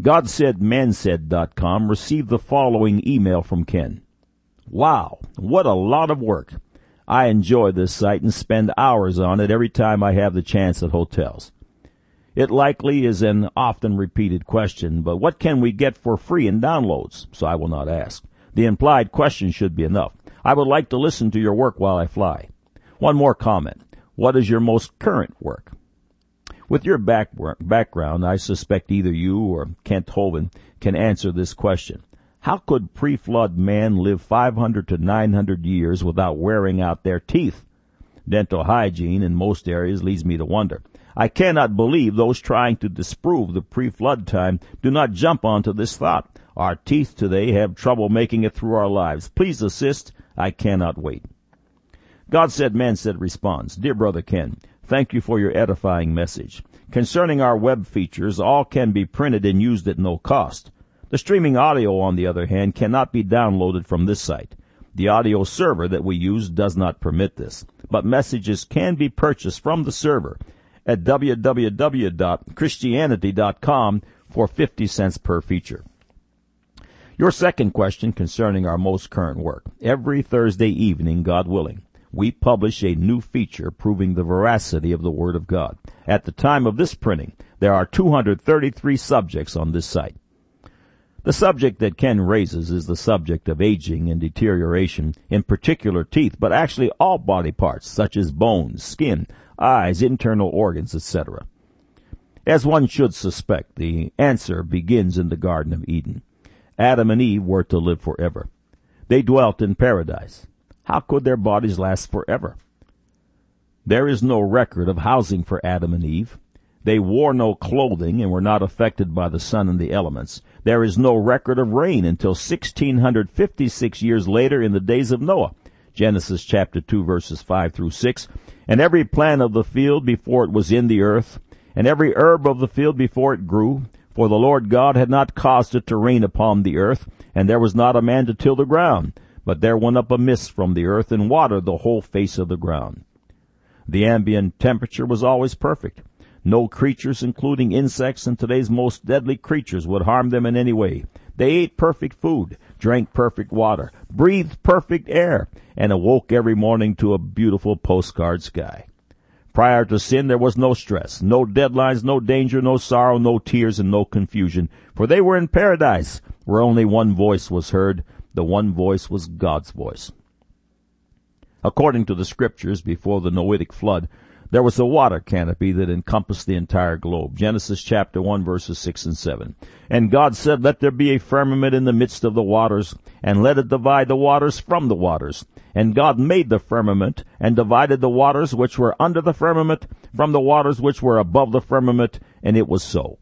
GodSaidManSaid.com received the following email from Ken. Wow, what a lot of work. I enjoy this site and spend hours on it every time I have the chance at hotels. It likely is an often repeated question, but what can we get for free in downloads? So I will not ask. The implied question should be enough. I would like to listen to your work while I fly. One more comment. What is your most current work? With your back, background, I suspect either you or Kent Hovind can answer this question. How could pre-flood man live 500 to 900 years without wearing out their teeth? Dental hygiene in most areas leads me to wonder. I cannot believe those trying to disprove the pre-flood time do not jump onto this thought. Our teeth today have trouble making it through our lives. Please assist. I cannot wait. God said, man said responds. Dear brother Ken, Thank you for your edifying message. Concerning our web features, all can be printed and used at no cost. The streaming audio, on the other hand, cannot be downloaded from this site. The audio server that we use does not permit this, but messages can be purchased from the server at www.christianity.com for 50 cents per feature. Your second question concerning our most current work. Every Thursday evening, God willing, we publish a new feature proving the veracity of the Word of God. At the time of this printing, there are 233 subjects on this site. The subject that Ken raises is the subject of aging and deterioration, in particular teeth, but actually all body parts, such as bones, skin, eyes, internal organs, etc. As one should suspect, the answer begins in the Garden of Eden. Adam and Eve were to live forever. They dwelt in paradise. How could their bodies last forever? There is no record of housing for Adam and Eve. They wore no clothing and were not affected by the sun and the elements. There is no record of rain until 1656 years later in the days of Noah. Genesis chapter 2 verses 5 through 6. And every plant of the field before it was in the earth, and every herb of the field before it grew, for the Lord God had not caused it to rain upon the earth, and there was not a man to till the ground. But there went up a mist from the earth and watered the whole face of the ground. The ambient temperature was always perfect. No creatures, including insects and today's most deadly creatures, would harm them in any way. They ate perfect food, drank perfect water, breathed perfect air, and awoke every morning to a beautiful postcard sky. Prior to sin, there was no stress, no deadlines, no danger, no sorrow, no tears, and no confusion, for they were in paradise, where only one voice was heard, the one voice was God's voice. According to the scriptures, before the Noahic flood, there was a water canopy that encompassed the entire globe. Genesis chapter 1 verses 6 and 7. And God said, let there be a firmament in the midst of the waters, and let it divide the waters from the waters. And God made the firmament, and divided the waters which were under the firmament from the waters which were above the firmament, and it was so.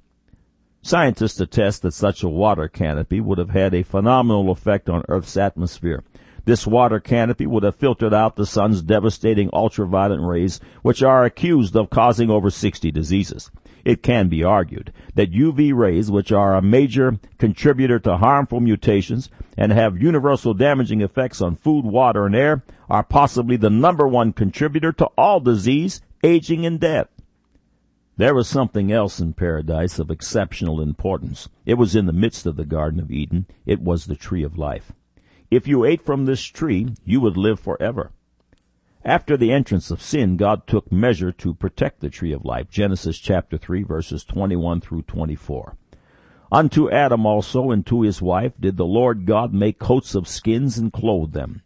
Scientists attest that such a water canopy would have had a phenomenal effect on Earth's atmosphere. This water canopy would have filtered out the sun's devastating ultraviolet rays, which are accused of causing over 60 diseases. It can be argued that UV rays, which are a major contributor to harmful mutations and have universal damaging effects on food, water, and air, are possibly the number one contributor to all disease, aging, and death. There was something else in paradise of exceptional importance. It was in the midst of the Garden of Eden. It was the tree of life. If you ate from this tree, you would live forever. After the entrance of sin, God took measure to protect the tree of life. Genesis chapter 3 verses 21 through 24. Unto Adam also and to his wife did the Lord God make coats of skins and clothe them.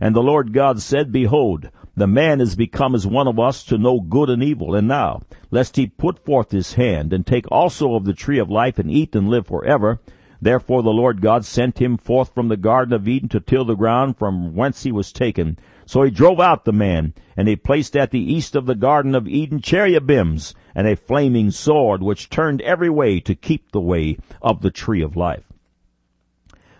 And the Lord God said, Behold, the man is become as one of us to know good and evil. And now, lest he put forth his hand and take also of the tree of life and eat and live forever. Therefore the Lord God sent him forth from the garden of Eden to till the ground from whence he was taken. So he drove out the man, and he placed at the east of the garden of Eden cherubims and a flaming sword which turned every way to keep the way of the tree of life.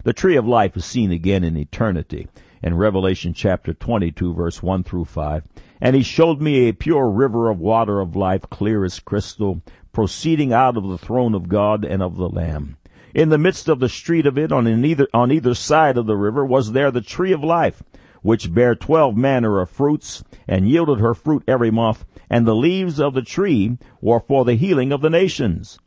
The tree of life is seen again in eternity in Revelation chapter 22 verse 1 through 5. And he showed me a pure river of water of life, clear as crystal, proceeding out of the throne of God and of the Lamb. In the midst of the street of it, on either, on either side of the river, was there the tree of life, which bare twelve manner of fruits, and yielded her fruit every month, and the leaves of the tree were for the healing of the nations.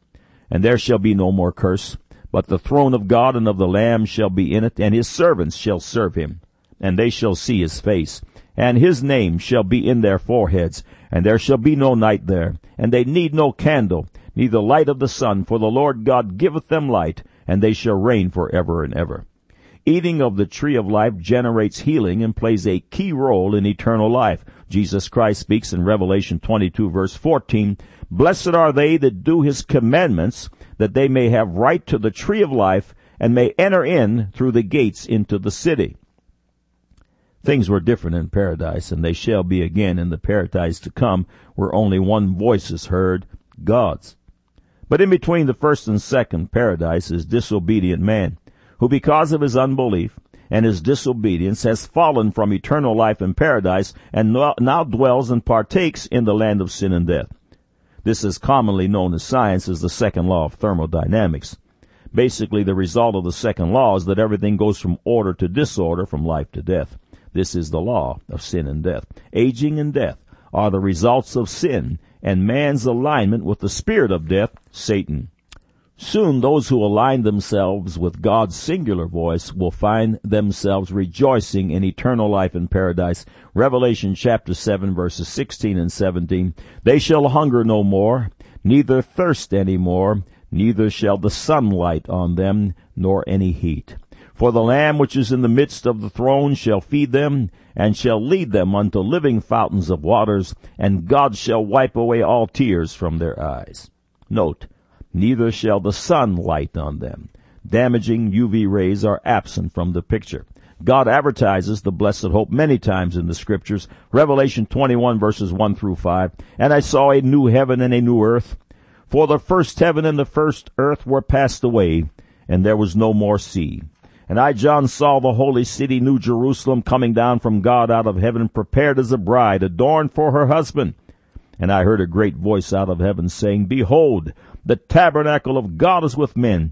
and there shall be no more curse. But the throne of God and of the Lamb shall be in it, and his servants shall serve him, and they shall see his face, and his name shall be in their foreheads, and there shall be no night there, and they need no candle, neither light of the sun, for the Lord God giveth them light, and they shall reign for ever and ever. Eating of the tree of life generates healing and plays a key role in eternal life. Jesus Christ speaks in Revelation 22 verse 14, Blessed are they that do his commandments, that they may have right to the tree of life and may enter in through the gates into the city. Things were different in paradise, and they shall be again in the paradise to come, where only one voice is heard, God's. But in between the first and second paradise is disobedient man who because of his unbelief and his disobedience has fallen from eternal life in paradise and now dwells and partakes in the land of sin and death. This is commonly known in science as the second law of thermodynamics. Basically, the result of the second law is that everything goes from order to disorder, from life to death. This is the law of sin and death. Aging and death are the results of sin and man's alignment with the spirit of death, Satan. Soon those who align themselves with God's singular voice will find themselves rejoicing in eternal life in paradise. Revelation chapter 7 verses 16 and 17. They shall hunger no more, neither thirst any more, neither shall the sun light on them, nor any heat. For the Lamb which is in the midst of the throne shall feed them, and shall lead them unto living fountains of waters, and God shall wipe away all tears from their eyes. Note, neither shall the sun light on them. Damaging UV rays are absent from the picture. God advertises the blessed hope many times in the scriptures. Revelation 21 verses 1 through 5. And I saw a new heaven and a new earth. For the first heaven and the first earth were passed away, and there was no more sea. And I, John, saw the holy city, New Jerusalem, coming down from God out of heaven, prepared as a bride, adorned for her husband. And I heard a great voice out of heaven saying, Behold, the tabernacle of God is with men,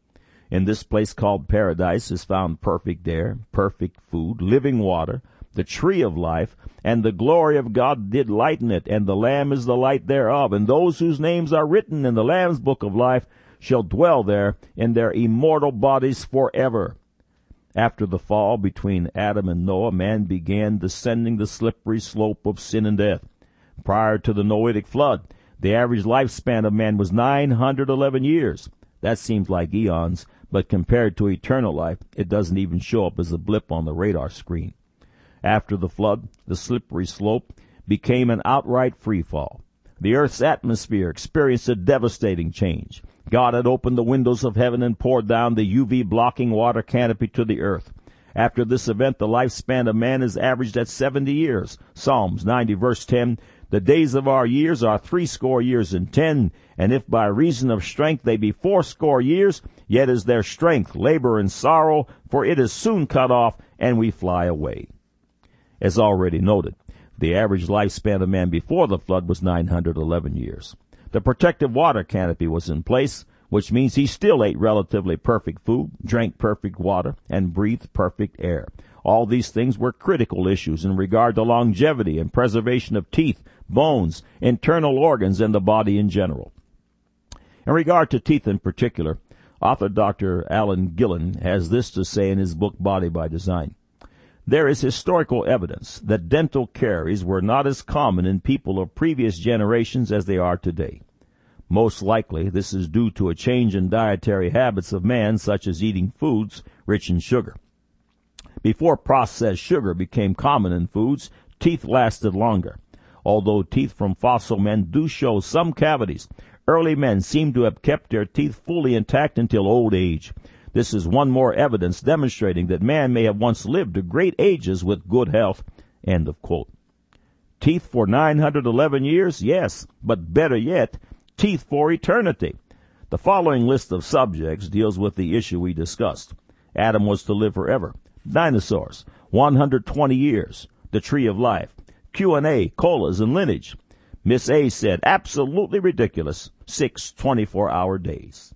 In this place called paradise is found perfect air, perfect food, living water, the tree of life, and the glory of God did lighten it, and the Lamb is the light thereof, and those whose names are written in the Lamb's book of life shall dwell there in their immortal bodies forever. After the fall between Adam and Noah, man began descending the slippery slope of sin and death. Prior to the Noahic flood, the average lifespan of man was 911 years. That seems like eons, but compared to eternal life, it doesn't even show up as a blip on the radar screen. After the flood, the slippery slope became an outright freefall. The earth's atmosphere experienced a devastating change. God had opened the windows of heaven and poured down the UV blocking water canopy to the earth. After this event, the lifespan of man is averaged at 70 years. Psalms 90 verse 10 the days of our years are threescore years and ten, and if by reason of strength they be fourscore years, yet is their strength labor and sorrow, for it is soon cut off, and we fly away. As already noted, the average lifespan of man before the flood was 911 years. The protective water canopy was in place, which means he still ate relatively perfect food, drank perfect water, and breathed perfect air. All these things were critical issues in regard to longevity and preservation of teeth, bones, internal organs, and the body in general. In regard to teeth in particular, author Dr. Alan Gillen has this to say in his book Body by Design. There is historical evidence that dental caries were not as common in people of previous generations as they are today. Most likely, this is due to a change in dietary habits of man, such as eating foods rich in sugar. Before processed sugar became common in foods, teeth lasted longer. Although teeth from fossil men do show some cavities, early men seem to have kept their teeth fully intact until old age. This is one more evidence demonstrating that man may have once lived to great ages with good health. End of quote. Teeth for 911 years? Yes, but better yet, teeth for eternity. The following list of subjects deals with the issue we discussed. Adam was to live forever. Dinosaurs, 120 years. The tree of life. Q&A, colas, and lineage. Miss A said, absolutely ridiculous. Six 24-hour days.